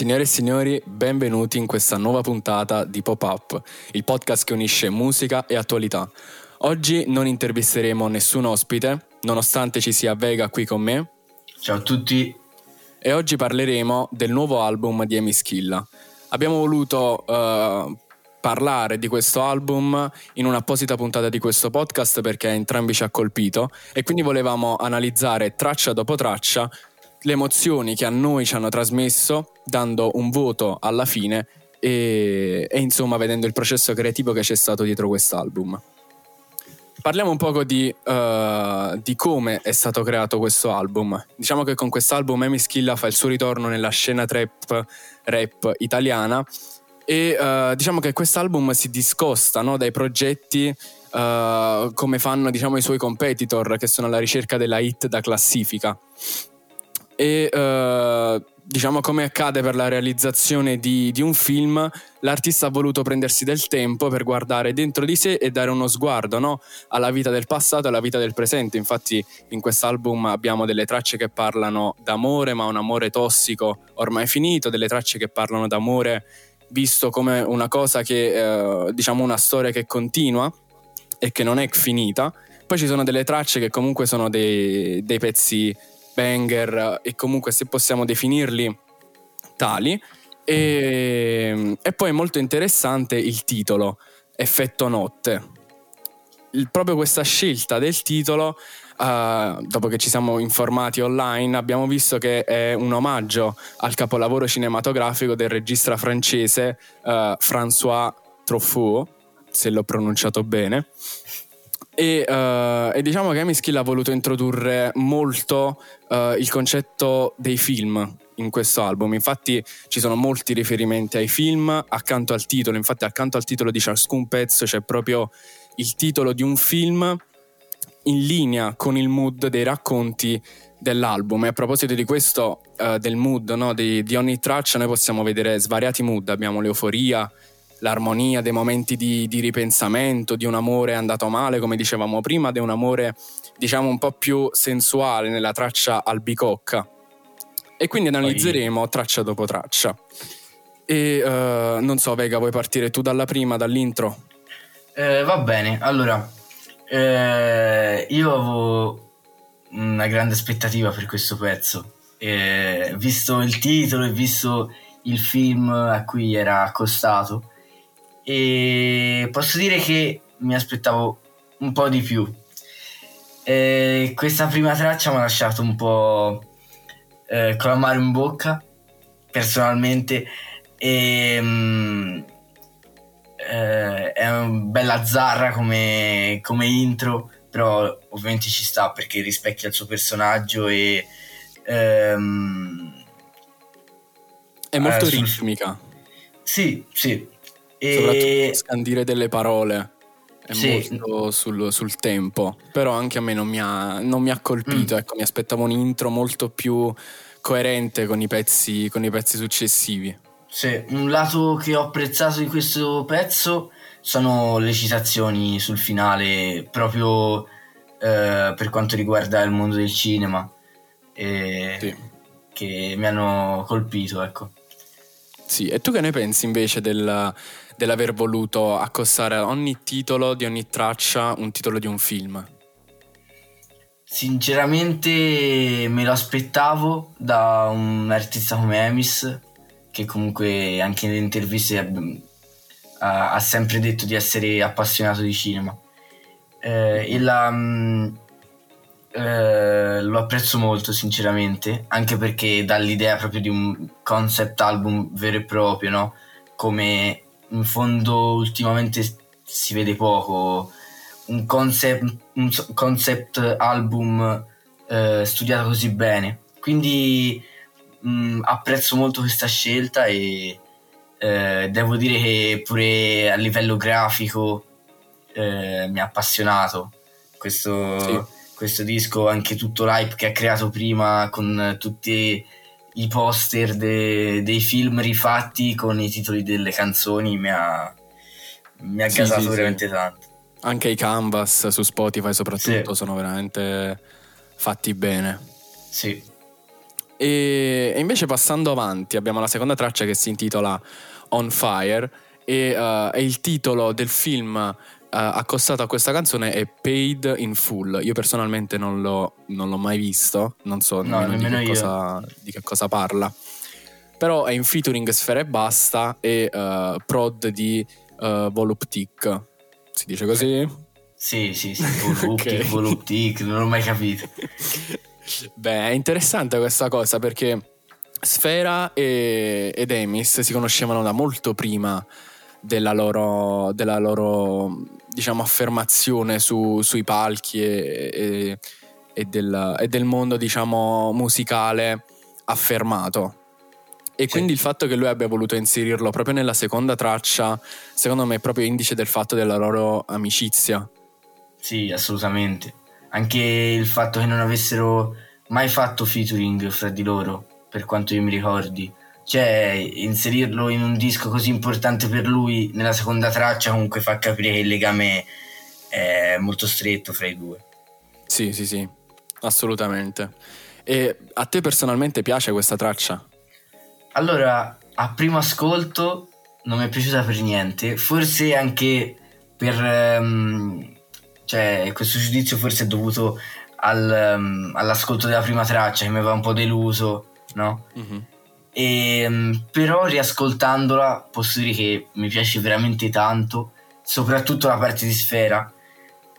Signore e signori, benvenuti in questa nuova puntata di Pop-Up, il podcast che unisce musica e attualità. Oggi non intervisteremo nessun ospite, nonostante ci sia Vega qui con me. Ciao a tutti. E oggi parleremo del nuovo album di Amy Schilla. Abbiamo voluto uh, parlare di questo album in un'apposita puntata di questo podcast perché entrambi ci ha colpito e quindi volevamo analizzare traccia dopo traccia le emozioni che a noi ci hanno trasmesso dando un voto alla fine e, e insomma vedendo il processo creativo che c'è stato dietro quest'album. Parliamo un poco di, uh, di, come è stato creato questo album. Diciamo che con quest'album Amy Schilla fa il suo ritorno nella scena trap rap italiana e uh, diciamo che quest'album si discosta no, dai progetti uh, come fanno diciamo, i suoi competitor che sono alla ricerca della hit da classifica e uh, diciamo come accade per la realizzazione di, di, un film l'artista ha voluto prendersi del tempo per guardare dentro di sé e dare uno sguardo no? alla vita del passato e alla vita del presente infatti in quest'album abbiamo delle tracce che parlano d'amore ma un amore tossico ormai finito delle tracce che parlano d'amore visto come una cosa che, eh, diciamo, una storia che continua e che non è finita. Poi ci sono delle tracce che comunque sono dei, dei pezzi banger e comunque se possiamo definirli tali. E, e poi è molto interessante il titolo, Effetto Notte. Il, proprio questa scelta del titolo uh, dopo che ci siamo informati online, abbiamo visto che è un omaggio al capolavoro cinematografico del regista francese uh, François Truffaut, se l'ho pronunciato bene. E, uh, e, diciamo che Amiskill ha voluto introdurre molto uh, il concetto dei film in questo album. Infatti ci sono molti riferimenti ai film accanto al titolo. Infatti, accanto al titolo di ciascun pezzo c'è proprio il titolo di un film in linea con il mood dei racconti dell'album. E a proposito di questo, uh, del mood no? di, di, ogni traccia, noi possiamo vedere svariati mood. Abbiamo l'euforia, l'armonia, dei momenti di, di, ripensamento, di un amore andato male, come dicevamo prima, è un amore, diciamo, un po' più sensuale nella traccia albicocca. E quindi analizzeremo traccia dopo traccia. E uh, non so, Vega, vuoi partire tu dalla prima, dall'intro? Eh, va bene, allora eh, io avevo una grande aspettativa per questo pezzo. Eh, visto il titolo e visto il film a cui era accostato, e posso dire che mi aspettavo un po' di più. Eh, questa prima traccia mi ha lasciato un po' eh, con l'amaro in bocca, personalmente, e, mm, eh, è una bella zarra come, come, intro, però ovviamente ci sta perché rispecchia il suo personaggio e... Ehm, è molto eh, ritmica. Sì, sì. E... Soprattutto scandire delle parole è sì. molto sul, sul, tempo, però anche a me non mi ha, non mi ha colpito, mm. ecco, mi aspettavo un intro molto più coerente con i pezzi, con i pezzi successivi. Sì, un lato che ho apprezzato di questo pezzo sono le citazioni sul finale, proprio eh, per quanto riguarda il mondo del cinema, e sì. che mi hanno colpito, ecco. Sì, e tu che ne pensi invece del, dell'aver voluto accostare a ogni titolo di ogni traccia un titolo di un film? Sinceramente me lo aspettavo da un artista come Emis che comunque anche nelle interviste ha, ha sempre detto di essere appassionato di cinema. Eh, e la, mm, eh, lo apprezzo molto sinceramente, anche perché dà l'idea proprio di un concept album vero e proprio, no? Come in fondo ultimamente si vede poco, un concept, un concept album eh, studiato così bene. Quindi mh, mm, apprezzo molto questa scelta e eh, devo dire che pure a livello grafico eh, mi ha appassionato questo, sì. questo, disco, anche tutto l'hype che ha creato prima con tutti i poster de, dei film rifatti con i titoli delle canzoni mi ha, mi ha sì, gasato sì, veramente tanto. Anche i canvas su Spotify soprattutto sono veramente fatti bene. Sì. E, e, invece passando avanti abbiamo la seconda traccia che si intitola On Fire e, uh, e il titolo del film accostato a questa canzone è Paid in Full. Io personalmente non l'ho, non l'ho mai visto, non so no, nemmeno di, che cosa, di, che cosa, parla. Però è in featuring Sfera e Basta e uh, prod di uh, Voluptic. Si dice così? Sì, sì, sì, Voluptic, okay. Voluptic, non l'ho mai capito. Beh, è interessante questa cosa perché Sfera e, ed Emis si conoscevano da molto prima della loro, della loro diciamo, affermazione su, sui palchi e, e, e, del, e, del, mondo diciamo, musicale affermato. E sì. quindi il fatto che lui abbia voluto inserirlo proprio nella seconda traccia, secondo me è proprio indice del fatto della loro amicizia. Sì, assolutamente. Anche il fatto che non avessero mai fatto featuring fra di loro, per quanto io mi ricordi. Cioè, inserirlo in un disco così importante per lui nella seconda traccia comunque fa capire che il legame è molto stretto fra i due. Sì, sì, sì, assolutamente. E a te personalmente piace questa traccia? Allora, a primo ascolto non mi è piaciuta per niente, forse anche per... Um, cioè, questo giudizio forse è dovuto al, um, all'ascolto della prima traccia che mi aveva un po' deluso, no? Mm-hmm. E, um, però riascoltandola posso dire che mi piace veramente tanto, soprattutto la parte di Sfera,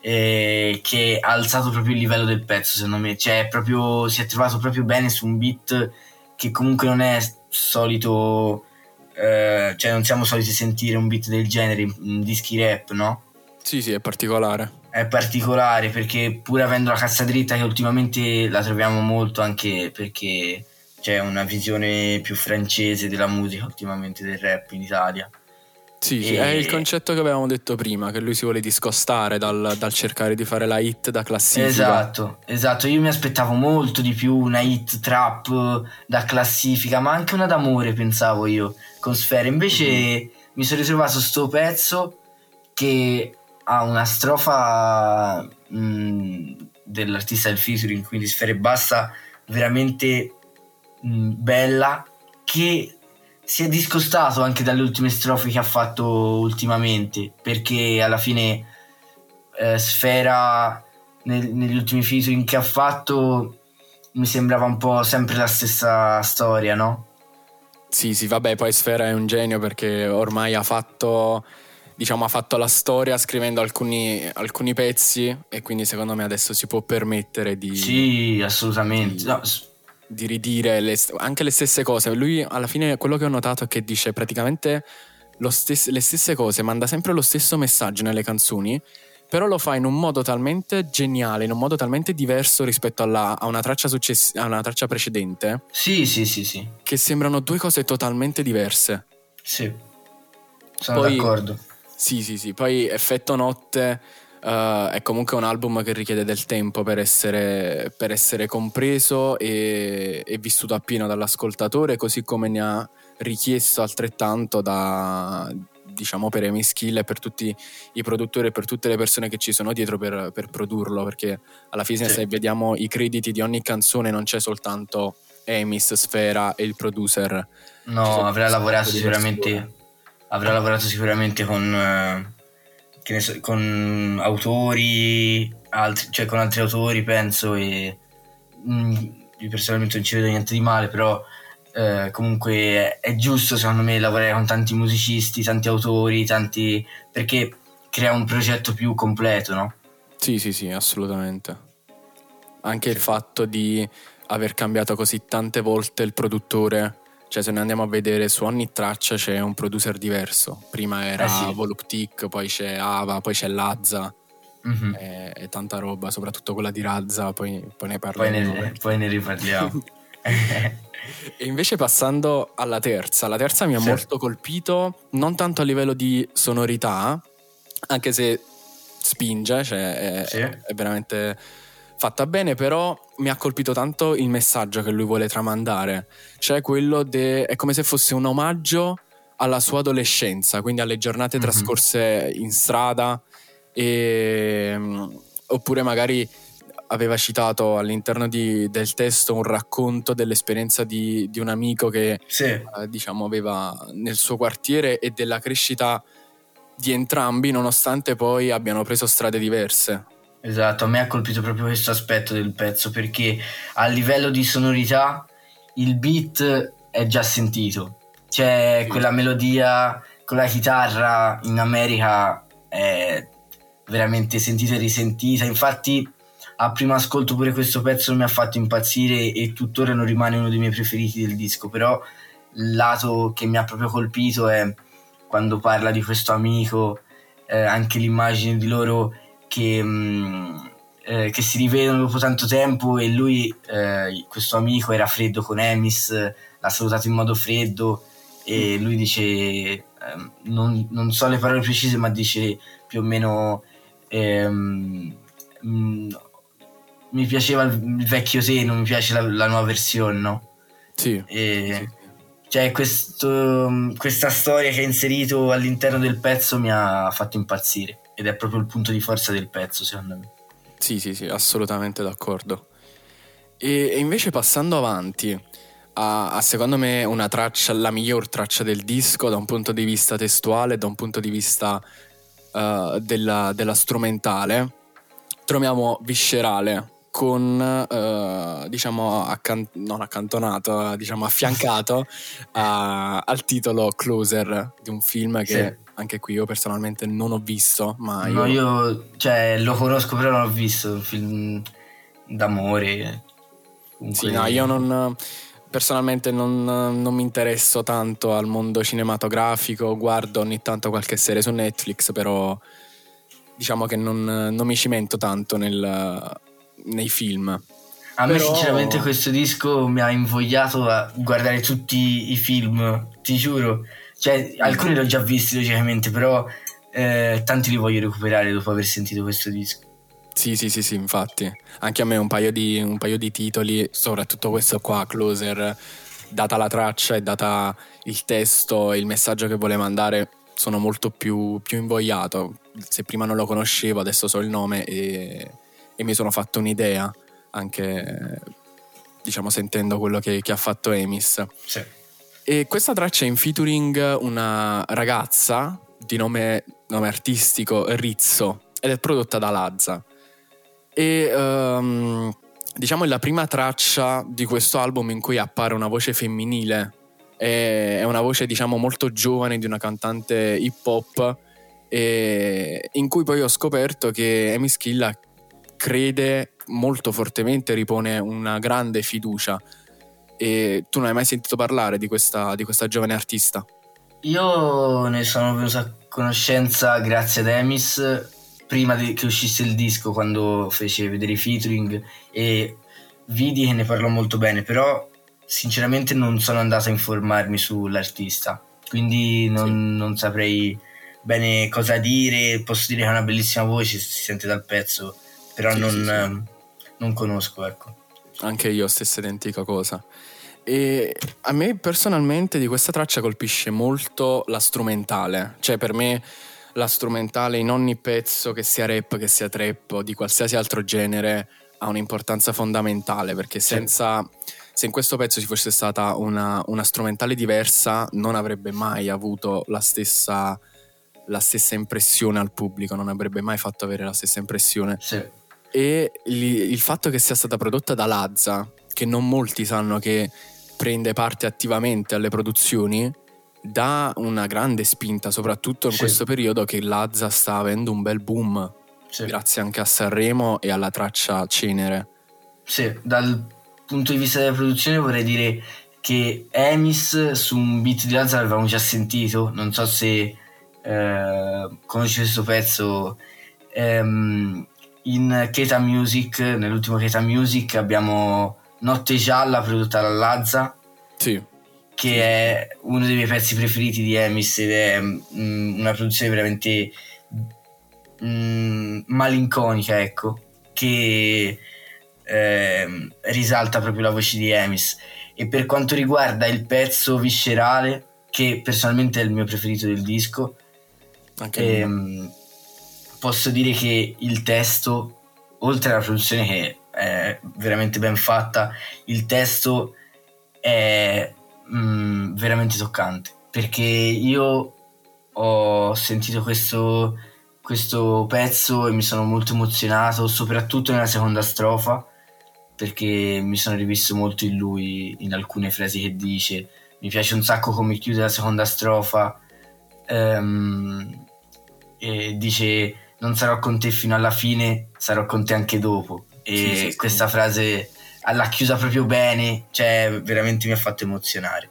eh, che ha alzato proprio il livello del pezzo, secondo me. Cioè, proprio, si è trovato proprio bene su un beat che comunque non è solito... Eh, cioè, non siamo soliti sentire un beat del genere in dischi rap, no? Sì, sì, è particolare è particolare perché pur avendo la cassa dritta che ultimamente la troviamo molto anche perché c'è una visione più francese della musica ultimamente del rap in Italia. Sì, sì, è il concetto che avevamo detto prima, che lui si vuole discostare dal, dal, cercare di fare la hit da classifica. Esatto, esatto, io mi aspettavo molto di più una hit trap da classifica, ma anche una d'amore pensavo io con Sfera, invece mm-hmm. mi sono ritrovato sto pezzo che ha una strofa mh, mm, dell'artista del featuring, quindi Sfere Bassa, veramente mh, bella, che si è discostato anche dalle ultime strofe che ha fatto ultimamente, perché alla fine eh, Sfera nel, negli ultimi featuring che ha fatto mi sembrava un po' sempre la stessa storia, no? Sì, sì, vabbè, poi Sfera è un genio perché ormai ha fatto diciamo, ha fatto la storia scrivendo alcuni, alcuni, pezzi e quindi secondo me adesso si può permettere di... Sì, assolutamente. Di, no. Di ridire le, anche le stesse cose. Lui alla fine quello che ho notato è che dice praticamente stes- le stesse cose, manda sempre lo stesso messaggio nelle canzoni, però lo fa in un modo talmente geniale, in un modo talmente diverso rispetto alla, a, una traccia success- a una traccia precedente. Sì, sì, sì, sì. Che sembrano due cose totalmente diverse. Sì. Sono Poi, d'accordo. Sì, sì, sì. Poi Effetto Notte uh, è comunque un album che richiede del tempo per essere, per essere compreso e, e, vissuto appieno dall'ascoltatore, così come ne ha richiesto altrettanto da, diciamo, per Amy Skill e per tutti i produttori e per tutte le persone che ci sono dietro per, per produrlo, perché alla fine sì. se vediamo i crediti di ogni canzone non c'è soltanto Emis, Sfera e il producer. No, avrà lavorato sicuramente avrà lavorato sicuramente con, eh, so, con autori, altri, cioè con altri autori penso e mh, mm, io personalmente non ci vedo niente di male, però eh, comunque è, è, giusto secondo me lavorare con tanti musicisti, tanti autori, tanti perché crea un progetto più completo, no? Sì, sì, sì, assolutamente. Anche il fatto di aver cambiato così tante volte il produttore cioè, se noi andiamo a vedere su ogni traccia c'è un producer diverso. Prima era eh sì. Voluptic, poi c'è Ava, poi c'è Lazza. Mm-hmm. E, e, tanta roba, soprattutto quella di Razza, poi, poi ne parliamo. Poi ne, poi ne riparliamo. e invece passando alla terza, la terza mi ha sì. molto colpito, non tanto a livello di sonorità, anche se spinge, cioè è, sì. è veramente fatta bene, però mi ha colpito tanto il messaggio che lui vuole tramandare, cioè quello de... è come se fosse un omaggio alla sua adolescenza, quindi alle giornate mm-hmm. trascorse in strada, e... oppure magari aveva citato all'interno di, del testo un racconto dell'esperienza di, di un amico che sì. eh, diciamo aveva nel suo quartiere e della crescita di entrambi nonostante poi abbiano preso strade diverse. Esatto, a me ha colpito proprio questo aspetto del pezzo perché a livello di sonorità il beat è già sentito, c'è sì. quella melodia con la chitarra in America è veramente sentita e risentita, infatti a primo ascolto pure questo pezzo mi ha fatto impazzire e tuttora non rimane uno dei miei preferiti del disco, però il lato che mi ha proprio colpito è quando parla di questo amico, eh, anche l'immagine di loro che, mh, mm, eh, che, si rivedono dopo tanto tempo e lui, eh, questo amico, era freddo con Emis, l'ha salutato in modo freddo e lui dice, ehm, non, non, so le parole precise, ma dice più o meno... Ehm, mh, mm, mi piaceva il vecchio te, non mi piace la, la nuova versione, no? Sì. E, sì. Cioè, questo, questa storia che ha inserito all'interno del pezzo mi ha fatto impazzire ed è proprio il punto di forza del pezzo, secondo me. Sì, sì, sì, assolutamente d'accordo. E, e invece passando avanti a, a, secondo me una traccia, la miglior traccia del disco da un punto di vista testuale, da un punto di vista uh, della, della strumentale, troviamo Viscerale con uh, diciamo accan- non accantonato, diciamo affiancato a, al titolo Closer di un film che sì. Anche qui io personalmente non ho visto mai. No, io cioè, lo conosco però non l'ho visto, un film d'amore. Comunque... Sì, no, io non personalmente non, non, mi interesso tanto al mondo cinematografico, guardo ogni tanto qualche serie su Netflix, però diciamo che non, non mi cimento tanto nel nei film. A Però... me sinceramente questo disco mi ha invogliato a guardare tutti i film, ti giuro. Cioè, alcuni li ho già visti logicamente, però eh, tanti li voglio recuperare dopo aver sentito questo disco. Sì, sì, sì, sì, infatti. Anche a me un paio di, un paio di titoli, soprattutto questo qua, Closer, data la traccia e data il testo e il messaggio che vuole mandare, sono molto più, più invogliato. Se prima non lo conoscevo, adesso so il nome e e mi sono fatto un'idea anche diciamo sentendo quello che, che ha fatto Emis. Sì. E questa traccia è in featuring una ragazza di nome, nome artistico Rizzo ed è prodotta da Lazza. E um, diciamo è la prima traccia di questo album in cui appare una voce femminile. È una voce diciamo molto giovane di una cantante hip hop in cui poi ho scoperto che Amy Skilla crede molto fortemente, ripone una grande fiducia. E tu non hai mai sentito parlare di questa, di questa giovane artista? Io ne sono venuto a conoscenza grazie ad Emis prima che uscisse il disco, quando fece vedere i featuring e vidi che ne parlò molto bene, però sinceramente non sono andato a informarmi sull'artista, quindi non, sì. non saprei bene cosa dire, posso dire che ha una bellissima voce, si sente dal pezzo però sì, non, sì, non conosco, ecco. Anche io stessa identica cosa. E a me personalmente di questa traccia colpisce molto la strumentale, cioè per me la strumentale in ogni pezzo, che sia rap, che sia trap o di qualsiasi altro genere, ha un'importanza fondamentale perché senza, se in questo pezzo ci fosse stata una, una strumentale diversa non avrebbe mai avuto la stessa, la stessa impressione al pubblico, non avrebbe mai fatto avere la stessa impressione. Sì e il fatto che sia stata prodotta da Lazza, che non molti sanno che prende parte attivamente alle produzioni, dà una grande spinta, soprattutto in sì. questo periodo che Lazza sta avendo un bel boom, sì. grazie anche a Sanremo e alla traccia Cenere. Sì, dal punto di vista della produzione vorrei dire che Emis su un beat di Lazza l'avevamo già sentito, non so se eh, conosci questo pezzo. Ehm, in Keta Music, nell'ultimo Keta Music abbiamo Notte Gialla prodotta da Lazza. Sì. Che è uno dei miei pezzi preferiti di Emis ed è mm, una produzione veramente mm, malinconica, ecco, che eh, risalta proprio la voce di Emis. E per quanto riguarda il pezzo viscerale, che personalmente è il mio preferito del disco, Anche ehm, posso dire che il testo, oltre alla produzione che è veramente ben fatta, il testo è mm, veramente toccante perché io ho sentito questo, questo pezzo e mi sono molto emozionato, soprattutto nella seconda strofa, perché mi sono rivisto molto in lui, in alcune frasi che dice. Mi piace un sacco come chiude la seconda strofa. Um, dice non sarò con te fino alla fine, sarò con te anche dopo. E sì, sì, questa sì. frase l'ha chiusa proprio bene, cioè veramente mi ha fatto emozionare.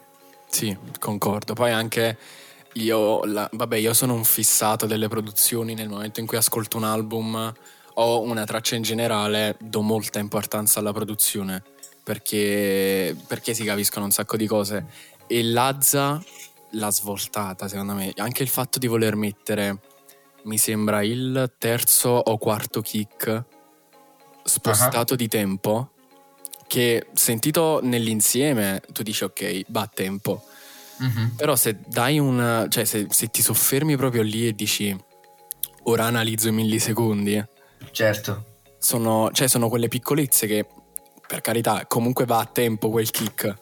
Sì, concordo. Poi anche io, la, vabbè, io sono un fissato delle produzioni. Nel momento in cui ascolto un album o una traccia in generale, do molta importanza alla produzione perché, perché si capiscono un sacco di cose. E Lazza l'ha svoltata, secondo me. Anche il fatto di voler mettere, mi sembra, il terzo o quarto kick spostato uh-huh. di tempo che sentito nell'insieme tu dici ok, va a tempo. Mm-hmm. Però se dai un... cioè se, se, ti soffermi proprio lì e dici ora analizzo i millisecondi. Certo. Sono, cioè sono quelle piccolezze che per carità comunque va a tempo quel kick.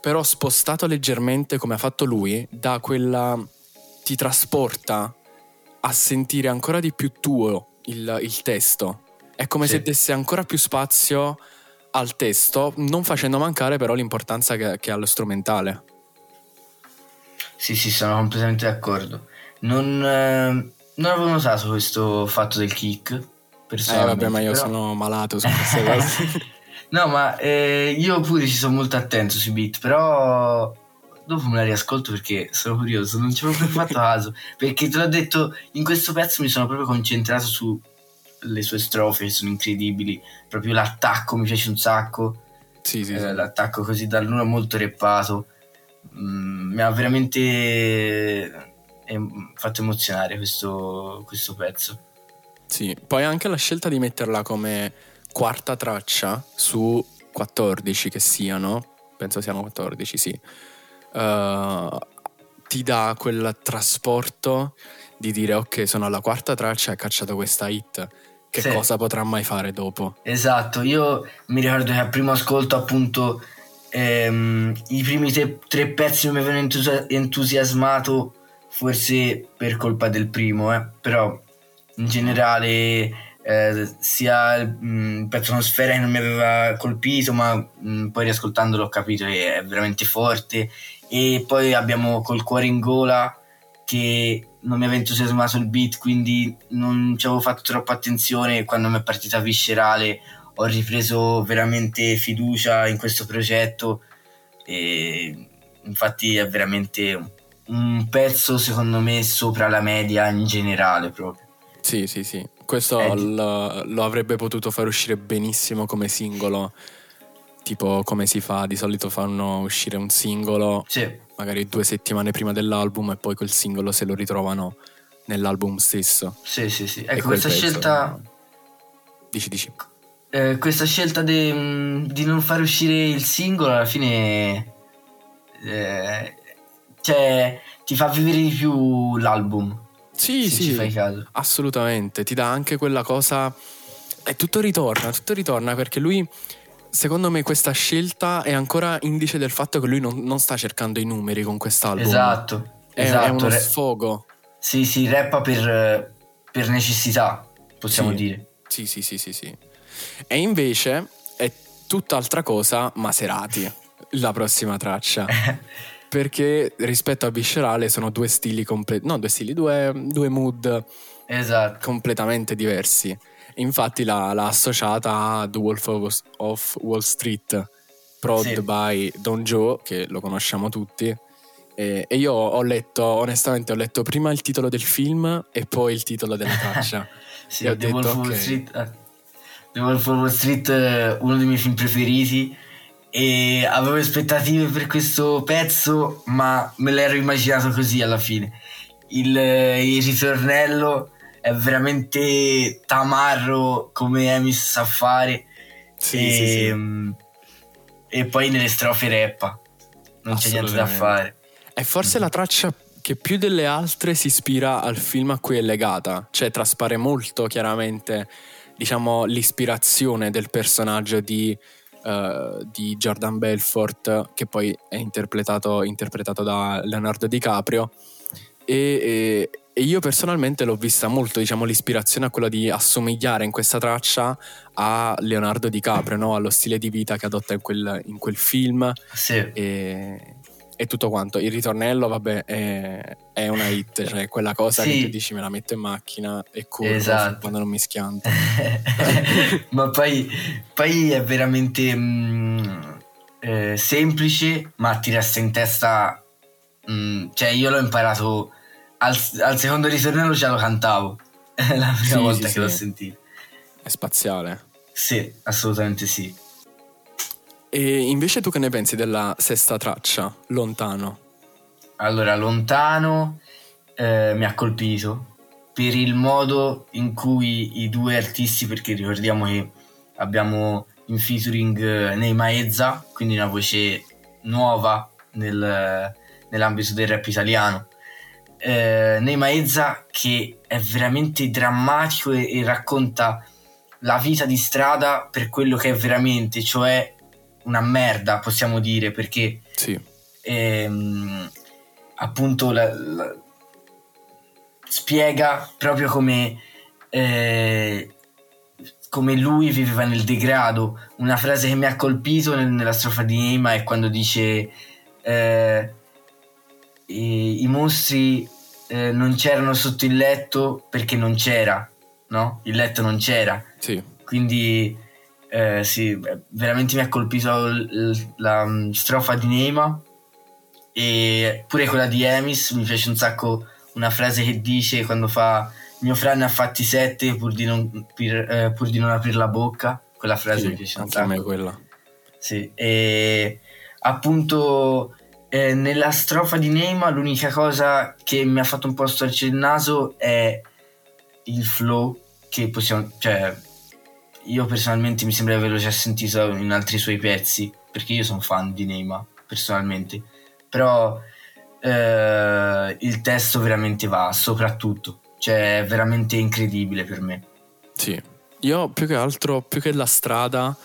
Però spostato leggermente come ha fatto lui, da quella... ti trasporta a sentire ancora di più tuo il, il testo. È come sì. se desse ancora più spazio al testo, non facendo mancare però l'importanza che, che ha lo strumentale. Sì, sì, sono completamente d'accordo. Non, eh, non avevo notato questo fatto del kick. Eh vabbè, ma io però... sono malato su queste cose. no, ma eh, io pure ci sono molto attento sui beat, però dopo me la riascolto perché sono curioso, non ci avevo proprio fatto caso. Perché te l'ho detto, in questo pezzo mi sono proprio concentrato su le sue strofe sono incredibili, proprio l'attacco mi piace un sacco, sì, sì, eh, sì. l'attacco così dal nulla molto reppato, mm, mi ha veramente eh, fatto emozionare questo, questo pezzo. Sì, poi anche la scelta di metterla come quarta traccia su 14 che siano, penso siano 14, sì, uh, ti dà quel trasporto di dire ok sono alla quarta traccia e ha cacciato questa hit che sì. cosa potrà mai fare dopo esatto io mi ricordo che al primo ascolto appunto ehm, i primi te- tre pezzi mi avevano entusi- entusiasmato forse per colpa del primo eh? però in generale eh, sia il, mm, il pezzo atmosfera che non mi aveva colpito ma mh, mm, poi riascoltandolo ho capito che è veramente forte e poi abbiamo col cuore in gola che non mi aveva entusiasmato il beat, quindi non ci avevo fatto troppa attenzione. Quando mi è partita viscerale, ho ripreso veramente fiducia in questo progetto. E infatti è veramente un pezzo, secondo me, sopra la media in generale proprio. Sì, sì, sì. Questo eh, lo, lo avrebbe potuto far uscire benissimo come singolo tipo come si fa, di solito fanno uscire un singolo sì. magari due settimane prima dell'album e poi quel singolo se lo ritrovano nell'album stesso. Sì, sì, sì. Ecco, questa scelta... Dici, dici. Eh, questa scelta de, di non fare uscire il singolo alla fine... Eh, cioè, ti fa vivere di più l'album. Sì, sì, fai caso. assolutamente. Ti dà anche quella cosa... E tutto ritorna, tutto ritorna perché lui secondo me questa scelta è ancora indice del fatto che lui non, non sta cercando i numeri con quest'album. Esatto. È, esatto. è uno sfogo. Sì, sì, rappa per, per necessità, possiamo sì. dire. Sì, sì, sì, sì, sì. E invece è tutt'altra cosa Maserati, la prossima traccia. perché rispetto a Viscerale sono due stili completi, no, due stili, due, due mood esatto. completamente diversi. Infatti l'ha, l'ha associata a The Wolf of Wall Street, prod sì. by Don Joe, che lo conosciamo tutti. E, e, io ho letto, onestamente, ho letto prima il titolo del film e poi il titolo della traccia. sì, The detto, Wolf okay. Wall Street, uh, The Wolf of Wall Street, uh, uno dei miei film preferiti. E avevo aspettative per questo pezzo, ma me l'ero immaginato così alla fine. Il, il ritornello è veramente tamarro come Emis sa fare. Sì, e, sì, sì. Mm, e poi nelle strofe rappa. Non c'è niente da fare. È forse mm. la traccia che più delle altre si ispira al film a cui è legata, cioè traspare molto chiaramente diciamo, l'ispirazione del personaggio di, uh, di Jordan Belfort, che poi è interpretato, interpretato da Leonardo DiCaprio. E, e, e, io personalmente l'ho vista molto, diciamo, l'ispirazione a quella di assomigliare in questa traccia a Leonardo DiCaprio, no? allo stile di vita che adotta in quel, in quel film. Sì. E, e tutto quanto. Il ritornello, vabbè, è, è una hit, cioè quella cosa sì. che tu dici me la metto in macchina e corro esatto. quando non mi schianto. ma poi, poi, è veramente mh, mm, eh, semplice, ma ti resta in testa. Mh, mm, cioè, io l'ho imparato al, al, secondo ritornello già lo cantavo. la prima sì, volta sì, che l'ho sentito. È spaziale. Sì, assolutamente sì. E invece tu che ne pensi della sesta traccia, Lontano? Allora, Lontano eh, mi ha colpito per il modo in cui i due artisti, perché ricordiamo che abbiamo in featuring eh, Neima Ezza, quindi una voce nuova nel, nell'ambito del rap italiano. Eh, Neima Ezza che è veramente drammatico e, e racconta la vita di strada per quello che è veramente, cioè una merda, possiamo dire, perché sì. ehm, appunto la, la, spiega proprio come, eh, come lui viveva nel degrado. Una frase che mi ha colpito nel, nella strofa di Neima è quando dice eh, i, i, mostri eh, non c'erano sotto il letto perché non c'era, no? Il letto non c'era. Sì. Quindi eh, sì, veramente mi ha colpito l- la mm, strofa di Neima e pure quella di Emis, mi piace un sacco una frase che dice quando fa mio frane ha fatti sette pur di non, per, eh, pur di non aprire la bocca, quella frase sì, mi piace un sacco. a me quella. Sì, e appunto eh, nella strofa di Neima l'unica cosa che mi ha fatto un po' storcere il naso è il flow che possiamo, cioè io personalmente mi sembra di averlo già sentito in altri suoi pezzi, perché io sono fan di Neymar personalmente, però eh, il testo veramente va soprattutto, cioè è veramente incredibile per me. Sì, io più che altro, più che la strada,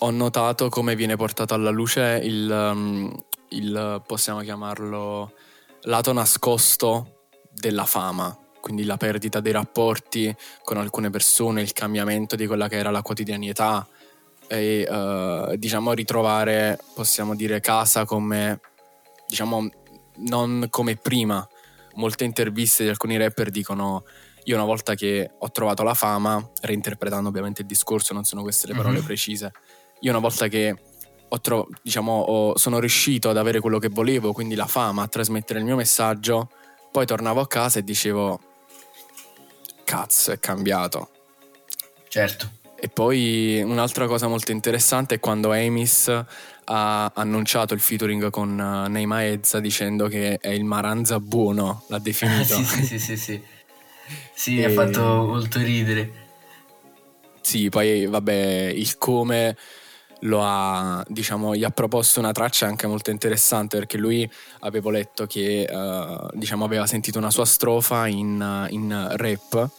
ho notato come viene portato alla luce il, um, il possiamo chiamarlo, lato nascosto della fama quindi la perdita dei rapporti con alcune persone, il cambiamento di quella che era la quotidianità e uh, diciamo ritrovare, possiamo dire, casa come, diciamo, non come prima. Molte interviste di alcuni rapper dicono io una volta che ho trovato la fama, reinterpretando ovviamente il discorso, non sono queste le parole mm-hmm. precise, io una volta che ho tro- diciamo, ho, sono riuscito ad avere quello che volevo, quindi la fama, a trasmettere il mio messaggio, poi tornavo a casa e dicevo cazzo, è cambiato. Certo. E poi un'altra cosa molto interessante è quando Amis ha annunciato il featuring con uh, Neima Ezza dicendo che è il Maranza buono, l'ha definito. sì, sì, sì, sì, sì. Sì, e... ha fatto molto ridere. Sì, poi vabbè, il come ha, diciamo, gli ha proposto una traccia anche molto interessante perché lui avevo letto che, uh, diciamo, aveva sentito una sua strofa in, in rap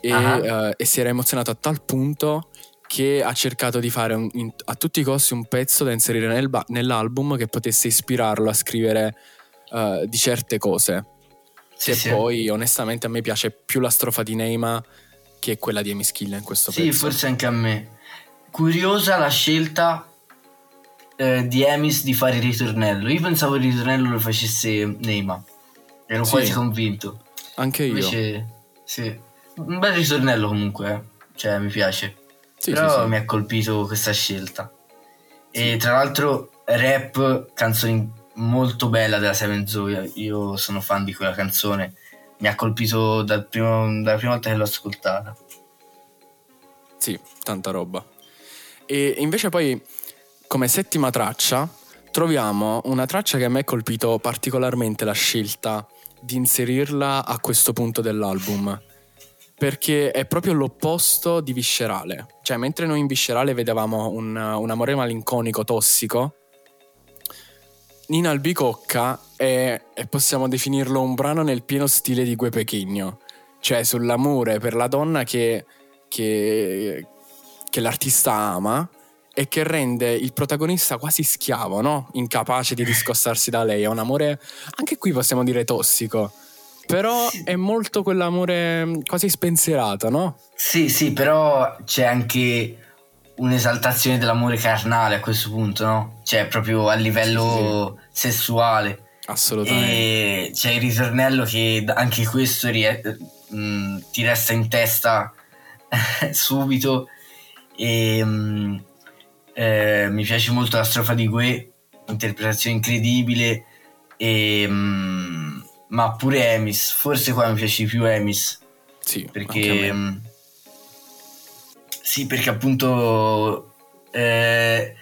e, uh-huh. uh, e, si era emozionato a tal punto che ha cercato di fare un, in, a tutti i costi un pezzo da inserire nel ba- nell'album che potesse ispirarlo a scrivere uh, di certe cose. Sì, che sì. poi onestamente a me piace più la strofa di Neima che quella di Emischilla in questo sì, pezzo. Sì, forse anche a me. Curiosa la scelta eh, di Emis di fare il ritornello. Io pensavo il ritornello lo facesse Neima. Ero quasi convinto. Anche io. Invece, sì. Un bel ritornello comunque, eh. cioè mi piace. Sì, Però sì, mi ha colpito questa scelta. E tra l'altro rap, canzone molto bella della Seven Zoe, io sono fan di quella canzone, mi ha colpito dal primo, dalla prima volta che l'ho ascoltata. Sì, tanta roba. E invece poi come settima traccia troviamo una traccia che a me ha colpito particolarmente la scelta di inserirla a questo punto dell'album perché è proprio l'opposto di Viscerale. Cioè, mentre noi in Viscerale vedevamo un, un amore malinconico, tossico, Nina Albicocca è, è, possiamo definirlo, un brano nel pieno stile di Gue Pechigno. Cioè, sull'amore per la donna che, che, che l'artista ama e che rende il protagonista quasi schiavo, no? Incapace di discostarsi da lei. È un amore, anche qui possiamo dire tossico. Però sì. è molto quell'amore quasi spensierato, no? Sì, sì, però c'è anche un'esaltazione dell'amore carnale a questo punto, no? Cioè, proprio a livello sì. sessuale. Assolutamente. E c'è il ritornello che anche questo rie- mh, mm, ti resta in testa subito. E mh, mm, eh, mi piace molto la strofa di Gue, interpretazione incredibile. E, mh, mm, ma pure Emis, forse qua mi piace di più Emis. Sì, perché sì, perché appunto eh,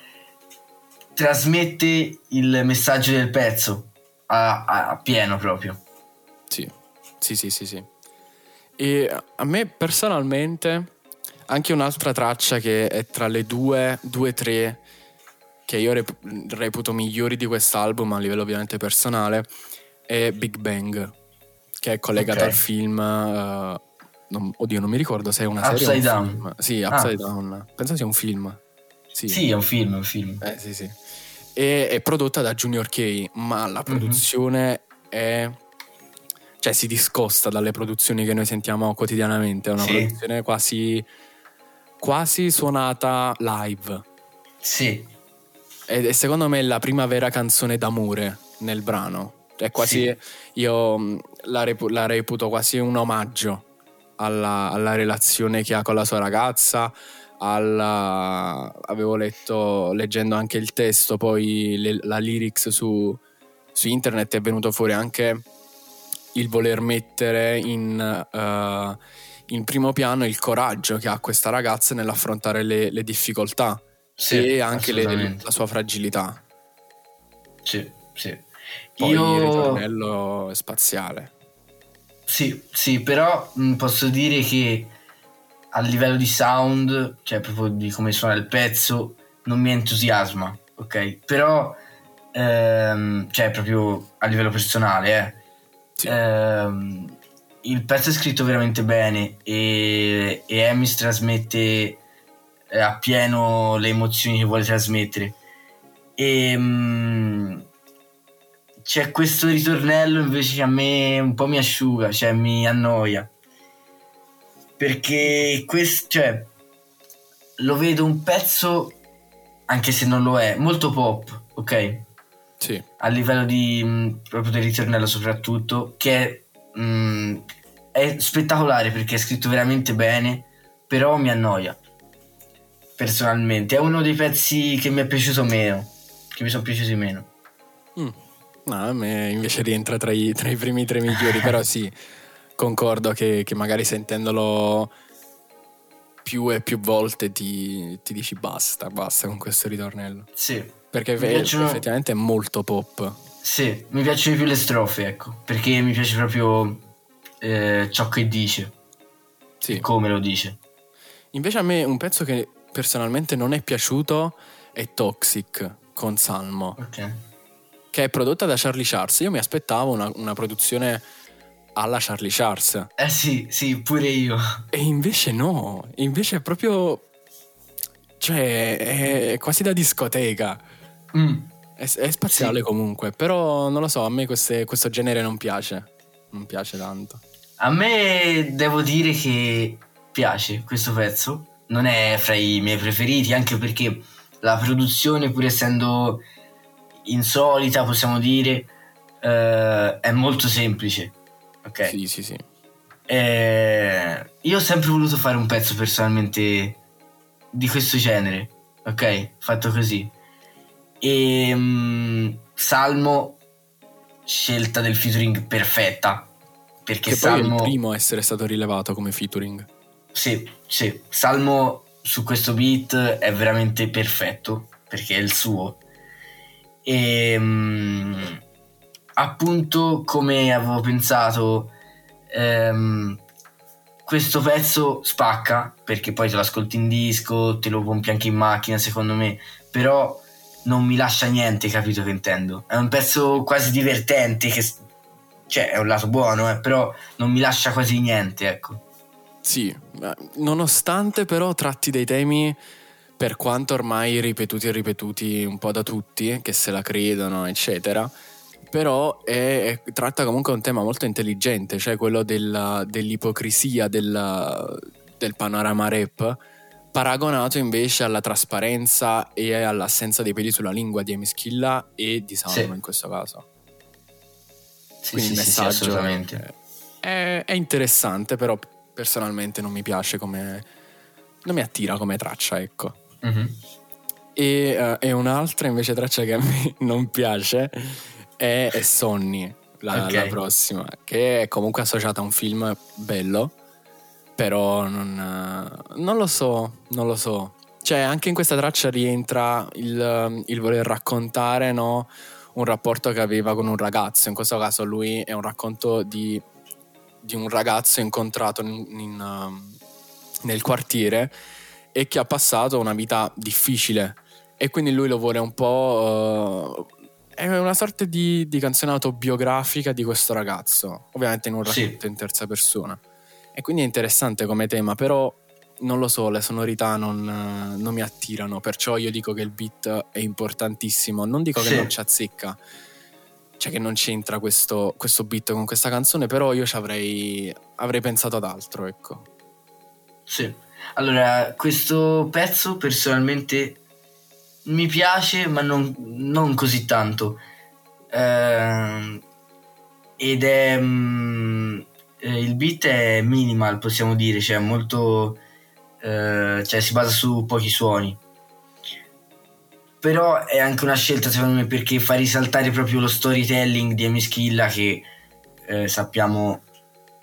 trasmette il messaggio del pezzo a, a, a, pieno proprio. Sì, sì, sì, sì, sì. E a me personalmente anche un'altra traccia che è tra le due, due, tre che io rep- reputo migliori di quest'album a livello ovviamente personale è Big Bang, che è collegato okay. al film uh, non, oddio, non mi ricordo se è una serie Upside Down. Film. Sì, Upside ah. Down. Penso sia un film. Sì. sì, è un film, è un film. Eh, sì, sì. E è prodotta da Junior K, ma la mhm. produzione mm-hmm. è... Cioè, si discosta dalle produzioni che noi sentiamo quotidianamente. È una sì. produzione quasi... quasi suonata live. Sì. È secondo me la prima vera canzone d'amore nel brano. È quasi... Sì. Io la, repu- la reputo quasi un omaggio alla, alla relazione che ha con la sua ragazza, alla, avevo letto, leggendo anche il testo, poi le, la lyrics su, su, internet è venuto fuori anche il voler mettere in, uh, in, primo piano il coraggio che ha questa ragazza nell'affrontare le, le difficoltà sì, e anche le, la sua fragilità. Sì, sì. Poi Io... il ritornello è spaziale. Sì, sì, però mh, posso dire che a livello di sound, cioè proprio di come suona il pezzo, non mi entusiasma, ok? Però, ehm, cioè proprio a livello personale, eh. Sì. Ehm, il pezzo è scritto veramente bene e, e Emis trasmette eh, appieno le emozioni che vuole trasmettere. E, mh, mm, c'è questo ritornello invece che a me un po' mi asciuga, cioè mi annoia. Perché questo, cioè, lo vedo un pezzo, anche se non lo è, molto pop, ok? Sì. A livello di, mh, proprio del ritornello soprattutto, che è, mh, è spettacolare perché è scritto veramente bene, però mi annoia. Personalmente, è uno dei pezzi che mi è piaciuto meno, che mi sono piaciuti meno. Mm. No, a me invece rientra tra i, tra i primi tre migliori, però sì, concordo che, che, magari sentendolo più e più volte ti, ti, dici basta, basta con questo ritornello. Sì. Perché piacciono... effettivamente è molto pop. Sì, mi piacciono più le strofe, ecco, perché mi piace proprio eh, ciò che dice. Sì. Come lo dice. Invece a me un pezzo che personalmente non è piaciuto è Toxic con Salmo. Ok che è prodotta da Charlie Charles. Io mi aspettavo una, una produzione alla Charlie Charles. Eh sì, sì, pure io. E invece no, invece è proprio... Cioè, è quasi da discoteca. Mm. È, è, spaziale sì. comunque, però non lo so, a me queste, questo genere non piace. Non piace tanto. A me devo dire che piace questo pezzo. Non è fra i miei preferiti, anche perché la produzione, pur essendo insolita, possiamo dire, eh, è molto semplice. Ok? Sì, sì, sì. Eh, io ho sempre voluto fare un pezzo personalmente di questo genere, ok? Fatto così. E um, Salmo, scelta del featuring perfetta. Perché che Salmo... è il primo a essere stato rilevato come featuring. Sì, sì. Salmo su questo beat è veramente perfetto perché è il suo e um, appunto come avevo pensato um, questo pezzo spacca perché poi te lo ascolti in disco te lo pompi anche in macchina secondo me però non mi lascia niente capito che intendo? È un pezzo quasi divertente che cioè è un lato buono eh, però non mi lascia quasi niente ecco. Sì, nonostante però tratti dei temi per quanto ormai ripetuti e ripetuti un po' da tutti, che se la credono, eccetera, però è, è, tratta comunque un tema molto intelligente, cioè quello della, dell'ipocrisia del, del panorama rap, paragonato invece alla trasparenza e all'assenza dei peli sulla lingua di Emischilla e di Salmo sì. in questo caso. Sì, Quindi sì, il messaggio sì, è, è, interessante, però personalmente non mi piace come... non mi attira come traccia, ecco. Mm-hmm. E, uh, e, un'altra invece traccia che a me non piace è, è Sonny, la, okay. la, prossima, che è comunque associata a un film bello, però non, non lo so, non lo so. Cioè, anche in questa traccia rientra il, il voler raccontare no, un rapporto che aveva con un ragazzo. In questo caso, lui è un racconto di, di un ragazzo incontrato in, in, uh, nel quartiere e che ha passato una vita difficile e quindi lui lo vuole un po'... Uh, è una sorta di, di, canzone autobiografica di questo ragazzo, ovviamente in un racconto sì. in terza persona. E quindi è interessante come tema, però non lo so, le sonorità non, non, mi attirano, perciò io dico che il beat è importantissimo. Non dico sì. che non ci azzecca, cioè che non c'entra questo, questo beat con questa canzone, però io ci avrei, avrei pensato ad altro, ecco. Sì. Allora, questo pezzo personalmente mi piace, ma non, non così tanto. Eh, ed è. Mm, eh, il beat è minimal, possiamo dire, cioè molto. Eh, cioè si basa su pochi suoni. Però è anche una scelta, secondo me, perché fa risaltare proprio lo storytelling di Emischilla che eh, sappiamo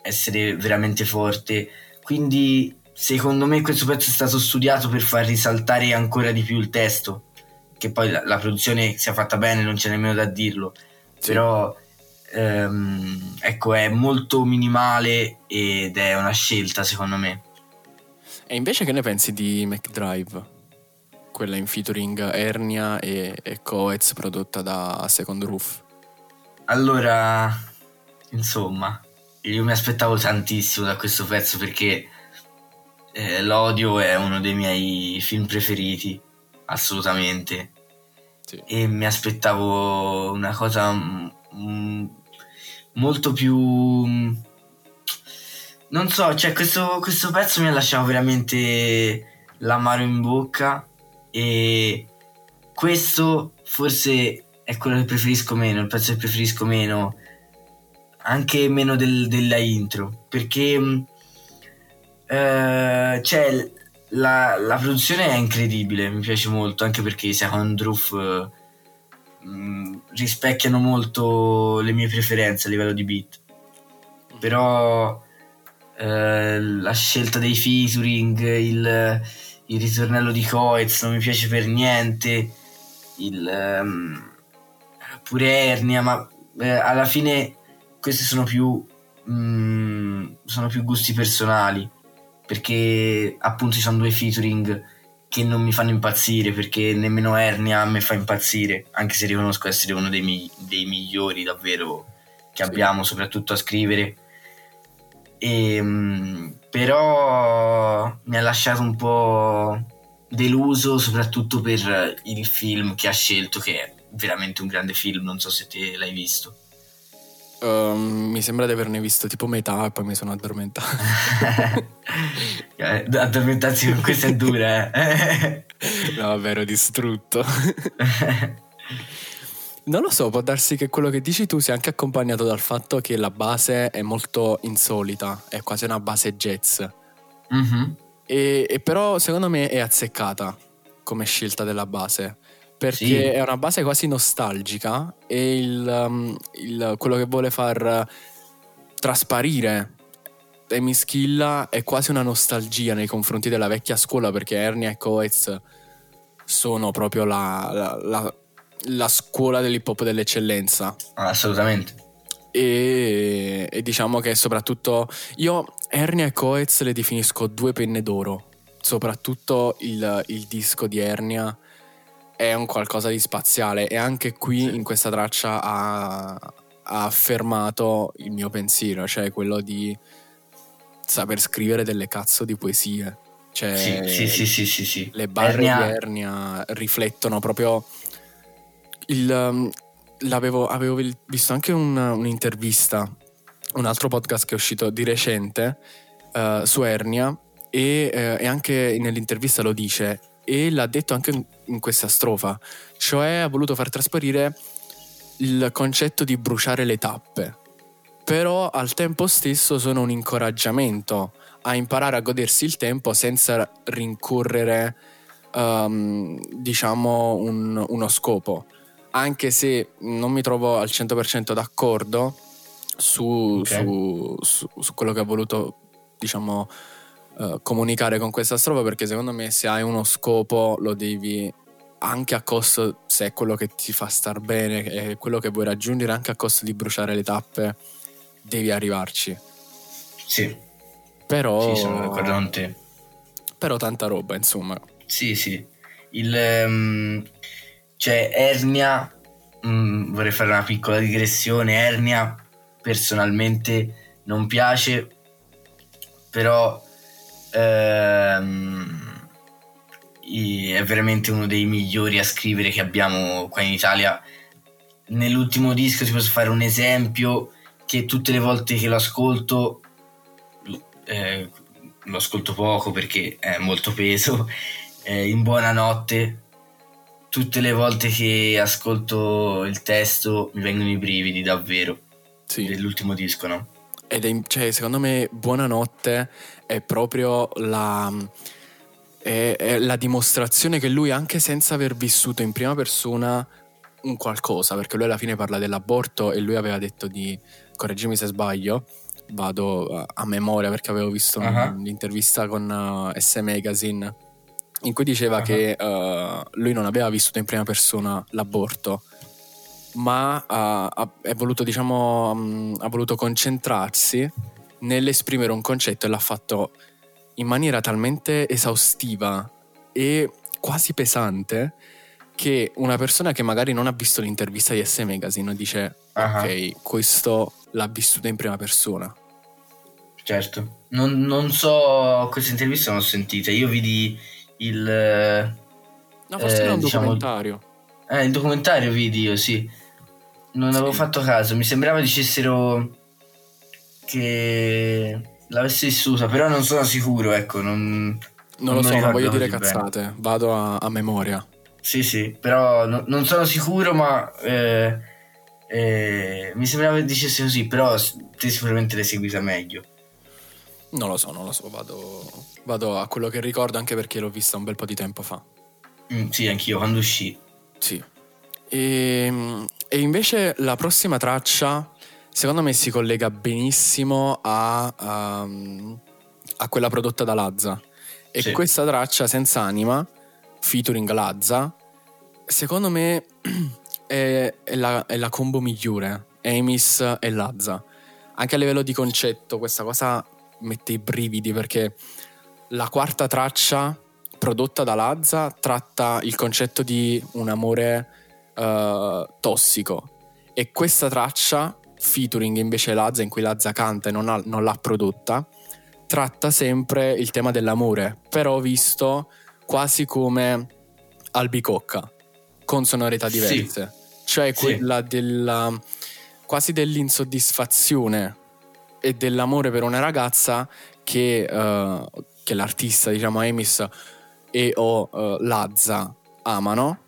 essere veramente forte. Quindi secondo me questo pezzo è stato studiato per far risaltare ancora di più il testo, che poi la, la produzione sia fatta bene, non c'è nemmeno da dirlo, sì. però ehm, ecco è molto minimale ed è una scelta secondo me. E invece che ne pensi di McDrive? Quella in featuring Ernia e, e Coez prodotta da Second Roof. Allora, insomma, io mi aspettavo tantissimo da questo pezzo perché eh, L'Odio è uno dei miei film preferiti, assolutamente. Sì. E mi aspettavo una cosa m- m- molto più... Non so, cioè questo, questo pezzo mi ha lasciato veramente l'amaro in bocca e questo forse è quello che preferisco meno, il pezzo che preferisco meno, anche meno del, della intro, perché eh, cioè, la, la, produzione è incredibile, mi piace molto, anche perché Second Roof uh, rispecchiano molto le mie preferenze a livello di beat. Però uh, la scelta dei featuring, il, il, ritornello di Coez non mi piace per niente, il, um, pure Ernia, ma alla fine questi sono più, um, sono più gusti personali perché appunto ci sono due featuring che non mi fanno impazzire perché nemmeno Ernia mi fa impazzire anche se riconosco essere uno dei, mi- dei migliori davvero che sì. abbiamo soprattutto a scrivere e, ehm, però mi ha lasciato un po' deluso soprattutto per il film che ha scelto che è veramente un grande film non so se te l'hai visto Uh, mi sembra di averne visto tipo metà e poi mi sono addormentato. Eh, addormentarsi con questa è dura, eh. no, vabbè, ero distrutto. non lo so, può darsi che quello che dici tu sia anche accompagnato dal fatto che la base è molto insolita, è quasi una base jazz. Mm-hmm. E, e però secondo me è azzeccata come scelta della base perché sì. è una base quasi nostalgica e il, um, il, quello che vuole far trasparire Amy Schilla è quasi una nostalgia nei confronti della vecchia scuola perché Ernia e Coez sono proprio la, la, la, la scuola dell'hip hop dell'eccellenza. Assolutamente. E, e, diciamo che soprattutto io Ernia e Coez le definisco due penne d'oro, soprattutto il, il disco di Ernia è un qualcosa di spaziale e anche qui sì. in questa traccia ha, ha, affermato il mio pensiero, cioè quello di saper scrivere delle cazzo di poesie. Cioè, sì, sì, sì, sì, sì, Le barre Ernia... di Ernia riflettono proprio il... Um, l'avevo, avevo visto anche un, un'intervista, un altro podcast che è uscito di recente uh, su Ernia e, uh, e anche nell'intervista lo dice e l'ha detto anche in, questa strofa, cioè ha voluto far trasparire il concetto di bruciare le tappe, però al tempo stesso sono un incoraggiamento a imparare a godersi il tempo senza rincorrere um, diciamo un, uno scopo anche se non mi trovo al 100% d'accordo su, okay. su, su, su quello che ha voluto diciamo uh, comunicare con questa strofa perché secondo me se hai uno scopo lo devi anche a costo se è quello che ti fa star bene è quello che vuoi raggiungere anche a costo di bruciare le tappe devi arrivarci. Sì. Però sì sono d'accordo con te. Però tanta roba insomma. Sì sì. Il um, cioè Ernia mm, vorrei fare una piccola digressione. Ernia personalmente non piace però ehm, è veramente uno dei migliori a scrivere che abbiamo qua in Italia. Nell'ultimo disco ti posso fare un esempio che tutte le volte che lo ascolto, eh, lo ascolto poco perché è molto peso, eh, in buonanotte, tutte le volte che ascolto il testo mi vengono i brividi davvero. Sì. Dell'ultimo disco, no? Ed è, cioè, secondo me, Buonanotte è proprio la è, è la dimostrazione che lui, anche senza aver vissuto in prima persona un qualcosa, perché lui alla fine parla dell'aborto e lui aveva detto di, correggimi se sbaglio, vado a memoria perché avevo visto uh-huh. un'intervista con uh, S Magazine in cui diceva uh-huh. che uh, lui non aveva vissuto in prima persona l'aborto, ma uh, ha, voluto, diciamo, um, ha voluto concentrarsi nell'esprimere un concetto e l'ha fatto in maniera talmente esaustiva e quasi pesante che una persona che magari non ha visto l'intervista di S Magazine dice uh-huh. ok, questo l'ha vissuto in prima persona. Certo, non, non so, queste interviste non ho sentite, io vidi il... No, forse eh, era un diciamo, documentario. Eh, il documentario vidi io, sì. Non sì. avevo fatto caso, mi sembrava dicessero che l'avessi vissuta, però non sono sicuro, ecco, non... Non lo so, non voglio dire cazzate, bene. vado a, a, memoria. Sì, sì, però no, non sono sicuro, ma eh, eh, mi sembrava che dicesse così, però te sicuramente l'hai seguita meglio. Non lo so, non lo so, vado, vado a quello che ricordo anche perché l'ho vista un bel po' di tempo fa. Mm, sì, anch'io, quando uscì. Sì. E, ehm, e invece la prossima traccia secondo me si collega benissimo a, a, a quella prodotta da Lazza. E sì. questa traccia senza anima, featuring Lazza, secondo me è, è, la, è la combo migliore. Amis e Lazza. Anche a livello di concetto, questa cosa mette i brividi perché la quarta traccia prodotta da Lazza tratta il concetto di un amore uh, tossico e questa traccia featuring invece Lazza in cui Lazza canta e non, ha, non l'ha prodotta, tratta sempre il tema dell'amore, però visto quasi come albicocca, con sonorità diverse. Sì. Cioè quella sì. della quasi dell'insoddisfazione e dell'amore per una ragazza che, uh, che l'artista, diciamo Emis e o uh, Lazza amano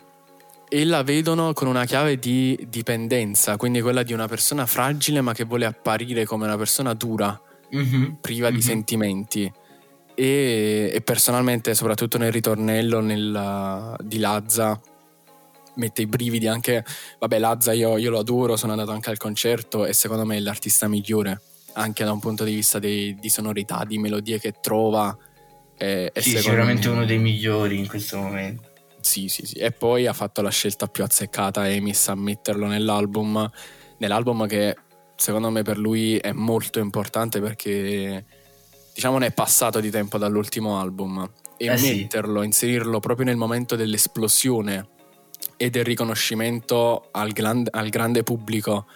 e la vedono con una chiave di dipendenza, quindi quella di una persona fragile ma che vuole apparire come una persona dura, mm-hmm. priva mm-hmm. di sentimenti. E, e, personalmente, soprattutto nel ritornello nel, di Lazza, mette i brividi anche. Vabbè, Lazza io, io, lo adoro, sono andato anche al concerto e secondo me è l'artista migliore, anche da un punto di vista di, di sonorità, di melodie che trova. È, è sì, sicuramente me... uno dei migliori in questo momento. Sì, sì, sì. E poi ha fatto la scelta più azzeccata Emis a metterlo nell'album, nell'album che secondo me per lui è molto importante perché diciamo ne è passato di tempo dall'ultimo album e eh metterlo, sì. inserirlo proprio nel momento dell'esplosione e del riconoscimento al, grand, al grande pubblico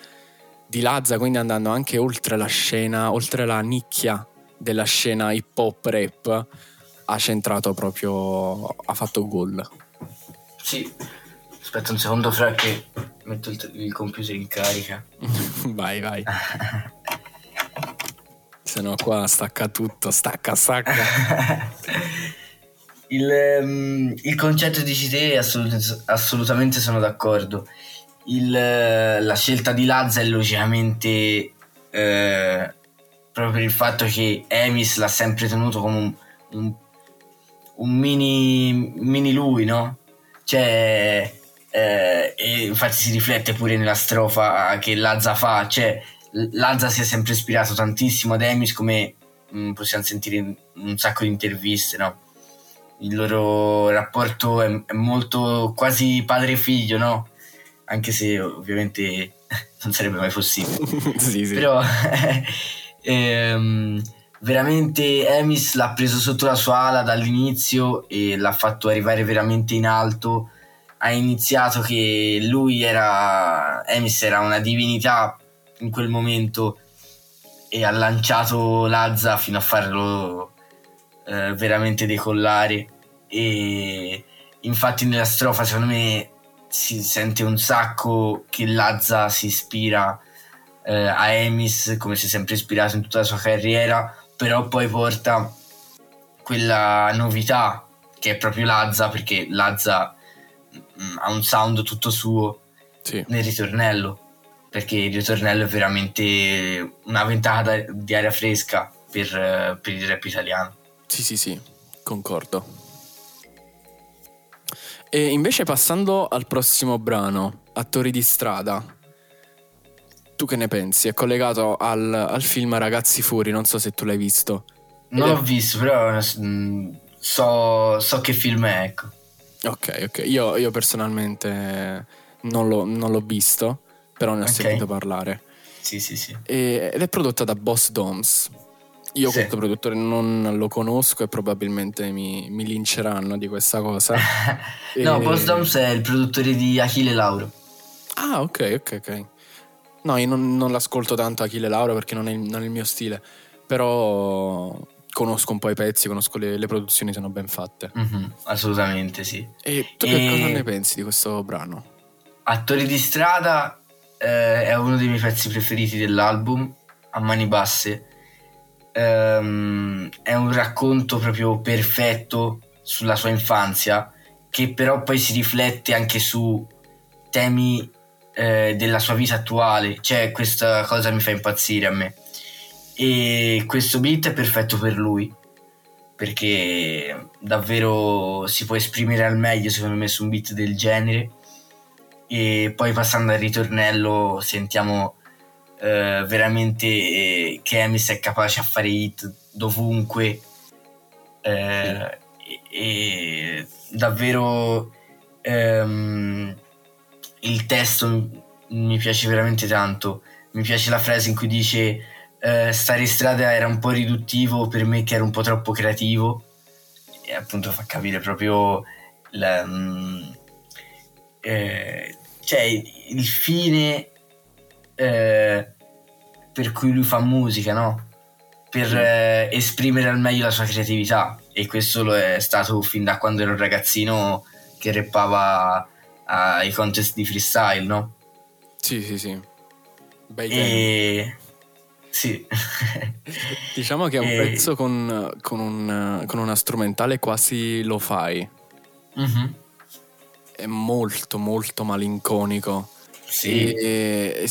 di Lazza, quindi andando anche oltre la scena, oltre la nicchia della scena hip hop rap ha centrato proprio, ha fatto gol. Sì, aspetta un secondo fra che metto il, il computer in carica. vai, vai. Se no qua stacca tutto, stacca, stacca. il, um, il, concetto dici te assolut- assolutamente sono d'accordo. Il, la scelta di Lazza è logicamente eh, proprio per il fatto che Emis l'ha sempre tenuto come un, un, un mini, mini lui, no? Cioè, eh, e infatti si riflette pure nella strofa che Lazza fa, cioè Lazza si è sempre ispirato tantissimo ad Emis come mh, mm, possiamo sentire in un sacco di interviste, no? Il loro rapporto è, è molto quasi padre e figlio, no? Anche se ovviamente non sarebbe mai possibile. sì, sì. Però ehm, veramente Emis l'ha preso sotto la sua ala dall'inizio e l'ha fatto arrivare veramente in alto. Ha iniziato che lui era Emis era una divinità in quel momento e ha lanciato Lazza fino a farlo eh, veramente decollare e infatti nella strofa secondo me si sente un sacco che Lazza si ispira eh, a Emis come si è sempre ispirato in tutta la sua carriera però poi porta quella novità che è proprio Lazza perché Lazza mh, mm, ha un sound tutto suo sì. nel ritornello perché il ritornello è veramente una ventata di aria fresca per, per il rap italiano. Sì, sì, sì, concordo. E invece passando al prossimo brano, Attori di strada, tu che ne pensi? È collegato al, al film Ragazzi Fuori, non so se tu l'hai visto. Non l'ho visto, però mm, so, so, che film è, ecco. Ok, ok, io, io personalmente non, l'ho, non l'ho visto però ne ho okay. sentito parlare. Sì, sì, sì. E, ed è prodotta da Boss Doms. Io sì. questo produttore non lo conosco e probabilmente mi, mi linceranno di questa cosa. no, e... Boss Doms è il produttore di Achille Lauro. Ah, ok, ok, ok. No, io non, non l'ascolto tanto Achille Lauro perché non è, non è, il mio stile, però conosco un po' i pezzi, conosco le, le produzioni, sono ben fatte. Mm-hmm, assolutamente, sì. E tu e... che cosa ne pensi di questo brano? Attori di strada eh, è uno dei miei pezzi preferiti dell'album, a mani basse. Um, è un racconto proprio perfetto sulla sua infanzia, che però poi si riflette anche su temi eh, della sua vita attuale. Cioè, questa cosa mi fa impazzire a me. E questo beat è perfetto per lui, perché davvero si può esprimere al meglio, secondo me, su un beat del genere e poi passando al ritornello sentiamo eh, veramente eh, che Emis è capace a fare hit dovunque eh, e, e, davvero ehm, il testo mi piace veramente tanto. Mi piace la frase in cui dice eh, stare in strada era un po' riduttivo per me che ero un po' troppo creativo. E appunto fa capire proprio la, mm, eh, cioè il fine eh, per cui lui fa musica, no? Per eh, esprimere al meglio la sua creatività. E questo lo è stato fin da quando ero un ragazzino che rappava ai contest di freestyle, no? Sì, sì, sì. Bei e... Sì. diciamo che è un e... pezzo con, con, un, con, una strumentale quasi lo fai. Mm-hmm è molto molto malinconico. Sì. E,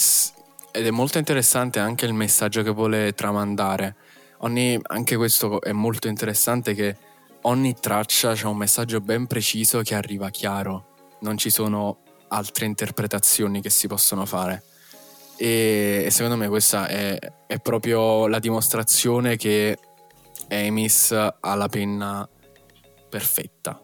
ed è molto interessante anche il messaggio che vuole tramandare. Ogni, anche questo è molto interessante che ogni traccia ha un messaggio ben preciso che arriva chiaro. Non ci sono altre interpretazioni che si possono fare. E, e secondo me questa è, è proprio la dimostrazione che Emis ha la penna perfetta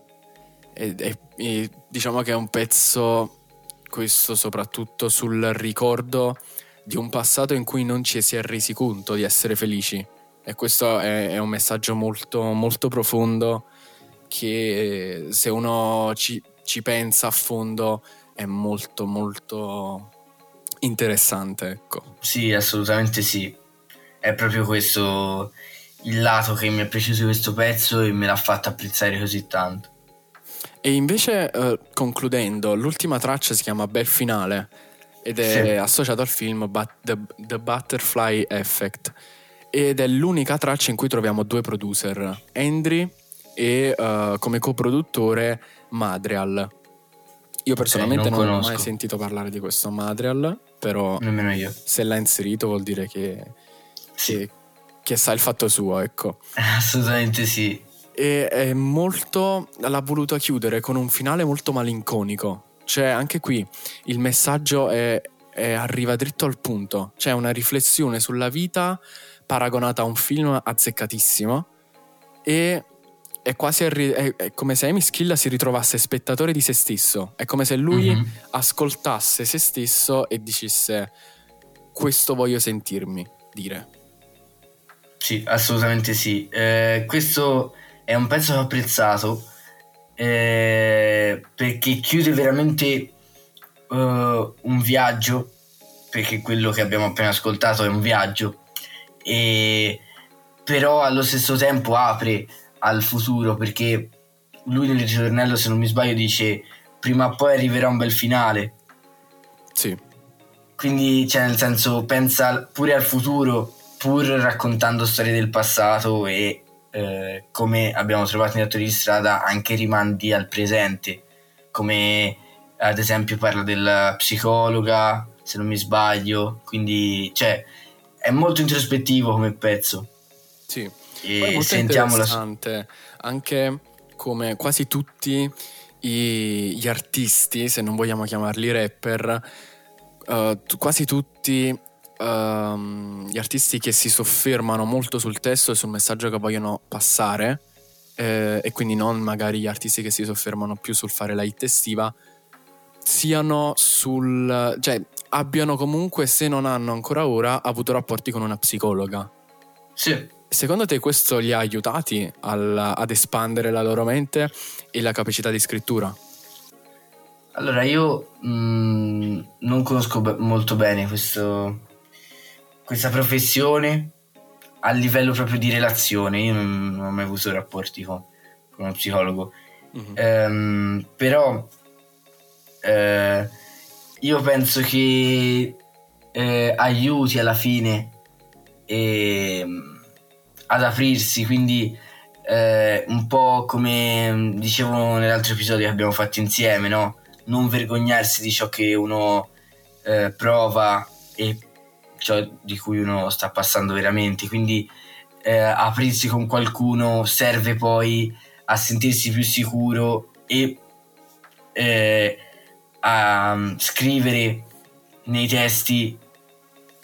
e, e, e diciamo che è un pezzo, questo soprattutto sul ricordo di un passato in cui non ci si è resi conto di essere felici. E questo è, è un messaggio molto, molto profondo che se uno ci, ci, pensa a fondo è molto, molto interessante. Ecco. Sì, assolutamente sì. È proprio questo il lato che mi è piaciuto di questo pezzo e me l'ha fatto apprezzare così tanto. E invece, eh, concludendo, l'ultima traccia si chiama Bel Finale ed è sì. associato al film But The, The Butterfly Effect ed è l'unica traccia in cui troviamo due producer, Andri e uh, come coproduttore Madrial. Io personalmente okay, non, non ho mai sentito parlare di questo Madrial, però se l'ha inserito vuol dire che, sì. che, che sa il fatto suo, ecco. Assolutamente sì. E è molto. l'ha voluto chiudere con un finale molto malinconico. Cioè, anche qui il messaggio è, è arriva dritto al punto. C'è una riflessione sulla vita paragonata a un film azzeccatissimo. E è quasi arri- è, è come se Amy Schilla si ritrovasse spettatore di se stesso. È come se lui mm-hmm. ascoltasse se stesso e dicesse: Questo voglio sentirmi dire. Sì, assolutamente sì. Eh, questo è un pezzo che ho apprezzato eh, perché chiude veramente uh, un viaggio. Perché quello che abbiamo appena ascoltato è un viaggio, e però allo stesso tempo apre al futuro perché lui nel ritornello se non mi sbaglio dice prima o poi arriverà un bel finale sì. Quindi cioè nel senso pensa pure al futuro pur raccontando storie del passato e eh, come abbiamo trovato in attori di strada anche rimandi al presente. Come ad esempio parla della psicologa se non mi sbaglio. Quindi cioè è molto introspettivo come pezzo. Sì e sentiamo interessante la... anche come quasi tutti i, gli artisti, se non vogliamo chiamarli rapper, uh, quasi tutti uh, gli artisti che si soffermano molto sul testo e sul messaggio che vogliono passare, eh, e quindi non magari gli artisti che si soffermano più sul fare la hit estiva, siano sul. cioè abbiano comunque, se non hanno ancora ora, avuto rapporti con una psicologa. Sì. Secondo te questo li ha aiutati al, ad espandere la loro mente e la capacità di scrittura? Allora, io mh, mm, non conosco be- molto bene questo, questa professione a livello proprio di relazione. Io non, non ho mai avuto rapporti con, con uno psicologo. Mm-hmm. Ehm, però eh, io penso che eh, aiuti alla fine e ad aprirsi, quindi eh, un po' come dicevo nell'altro episodio che abbiamo fatto insieme, no? non vergognarsi di ciò che uno eh, prova e ciò di cui uno sta passando veramente, quindi eh, aprirsi con qualcuno serve poi a sentirsi più sicuro e eh, a um, scrivere nei testi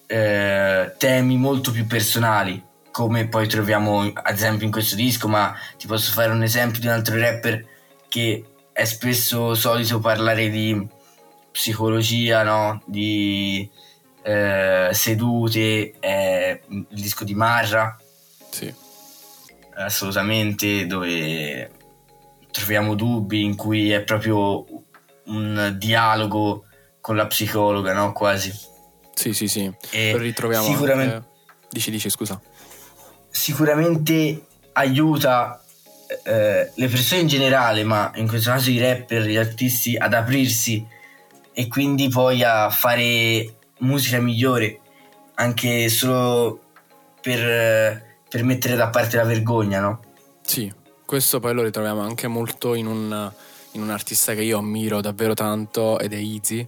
eh, temi molto più personali come poi troviamo ad esempio in questo disco, ma ti posso fare un esempio di un altro rapper che è spesso solito parlare di psicologia, no? di eh, sedute, è il disco di Marra. Sì. Assolutamente, dove troviamo dubbi in cui è proprio un dialogo con la psicologa, no? Quasi. Sì, sì, sì. E ritroviamo sicuramente... Anche... Dici, dici, scusa sicuramente aiuta eh, le persone in generale, ma in questo caso i rapper, gli artisti, ad aprirsi e quindi poi a fare musica migliore, anche solo per, per mettere da parte la vergogna, no? Sì, questo poi lo ritroviamo anche molto in un, in un artista che io ammiro davvero tanto ed è Easy,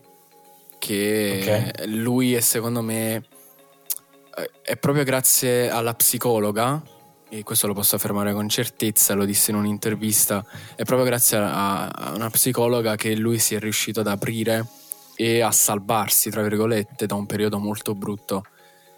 che okay. lui è secondo me è proprio grazie alla psicologa, e questo lo posso affermare con certezza, lo disse in un'intervista, è proprio grazie a, a una psicologa che lui si è riuscito ad aprire e a salvarsi, tra virgolette, da un periodo molto brutto.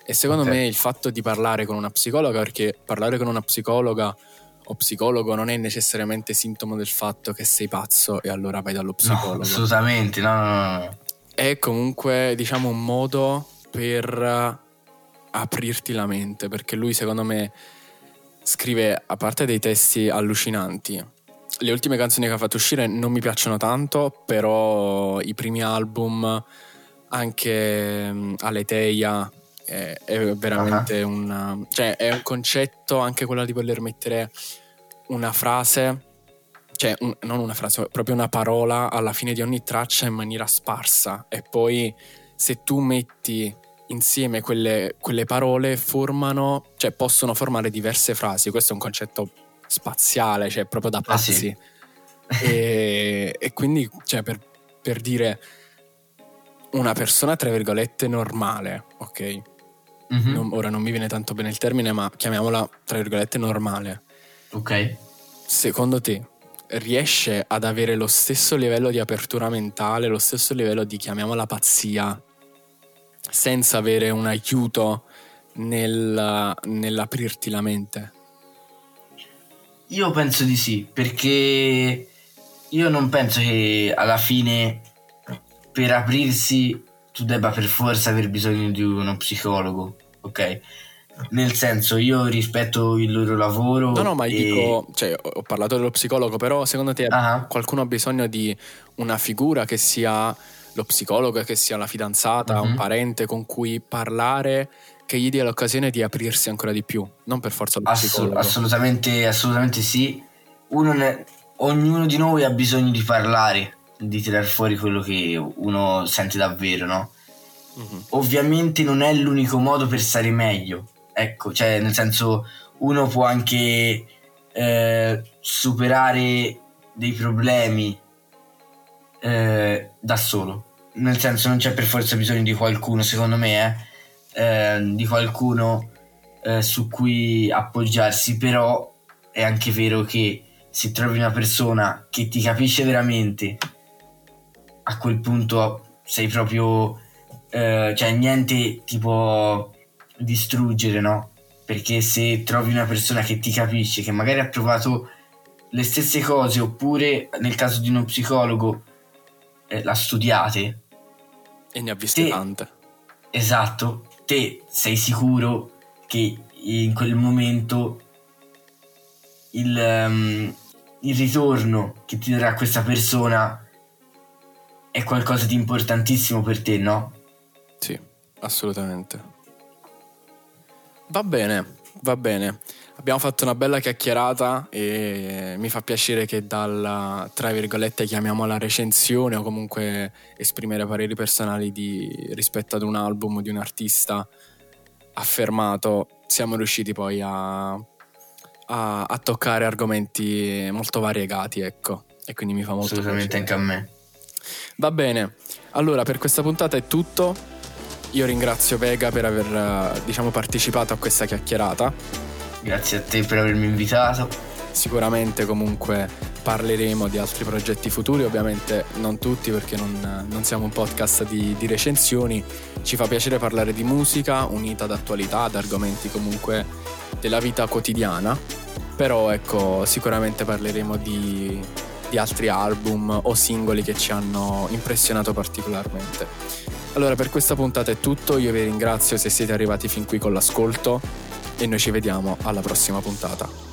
E secondo okay. me il fatto di parlare con una psicologa, perché parlare con una psicologa o psicologo non è necessariamente sintomo del fatto che sei pazzo e allora vai dallo psicologo. No, assolutamente, no, no, no. È comunque, diciamo, un modo per aprirti la mente, perché lui secondo me scrive, a parte dei testi allucinanti, le ultime canzoni che ha fatto uscire non mi piacciono tanto, però i primi album, anche Aleteia è, è veramente uh-huh. un... cioè è un concetto anche quello di voler mettere una frase, cioè un, non una frase, proprio una parola alla fine di ogni traccia in maniera sparsa e poi se tu metti insieme quelle, quelle parole formano, cioè possono formare diverse frasi, questo è un concetto spaziale, cioè proprio da pazzi. Ah, sì. e, e, quindi, cioè, per, per dire una persona tra virgolette normale, ok? Mm-hmm. Non, ora non mi viene tanto bene il termine, ma chiamiamola tra virgolette normale. Ok. Secondo te riesce ad avere lo stesso livello di apertura mentale, lo stesso livello di chiamiamola pazzia, senza avere un aiuto nel, nell'aprirti la mente? Io penso di sì, perché io non penso che alla fine per aprirsi tu debba per forza aver bisogno di uno psicologo, ok? Nel senso, io rispetto il loro lavoro. No, no, ma e... dico, cioè, ho parlato dello psicologo, però secondo te uh-huh. qualcuno ha bisogno di una figura che sia lo psicologo, che sia la fidanzata, uh-huh. un mhm. parente con cui parlare che gli dia l'occasione di aprirsi ancora di più, non per forza lo Assolut- psicologo. Assolutamente, assolutamente sì. Ne... ognuno di noi ha bisogno di parlare di tirar fuori quello che uno sente davvero, no? Uh-huh. Ovviamente non è l'unico modo per stare meglio, ecco, cioè nel senso uno può anche eh, superare dei problemi eh, da solo, nel senso non c'è per forza bisogno di qualcuno, secondo me, eh, eh di qualcuno eh, su cui appoggiarsi, però è anche vero che se trovi una persona che ti capisce veramente a quel punto sei proprio eh, cioè niente ti può distruggere no? Perché se trovi una persona che ti capisce che magari ha provato le stesse cose oppure nel caso di uno psicologo eh, la studiate e ne ha viste te, tante esatto te sei sicuro che in quel momento il, um, il ritorno che ti darà questa persona è qualcosa di importantissimo per te, no? Sì, assolutamente. Va bene, va bene. Abbiamo fatto una bella chiacchierata e mi fa piacere che dalla, tra virgolette, chiamiamola recensione o comunque esprimere pareri personali di, rispetto ad un album di un artista affermato, siamo riusciti poi a, a, a toccare argomenti molto variegati, ecco. E quindi mi fa molto Assolutamente piacere. anche a me. Va bene, allora per questa puntata è tutto. Io ringrazio Vega per aver diciamo, partecipato a questa chiacchierata. Grazie a te per avermi invitato. Sicuramente comunque parleremo di altri progetti futuri, ovviamente non tutti perché non, non siamo un podcast di, di, recensioni, ci fa piacere parlare di musica unita ad attualità, ad argomenti comunque della vita quotidiana, però ecco sicuramente parleremo di di altri album o singoli che ci hanno impressionato particolarmente. Allora per questa puntata è tutto, io vi ringrazio se siete arrivati fin qui con l'ascolto e noi ci vediamo alla prossima puntata.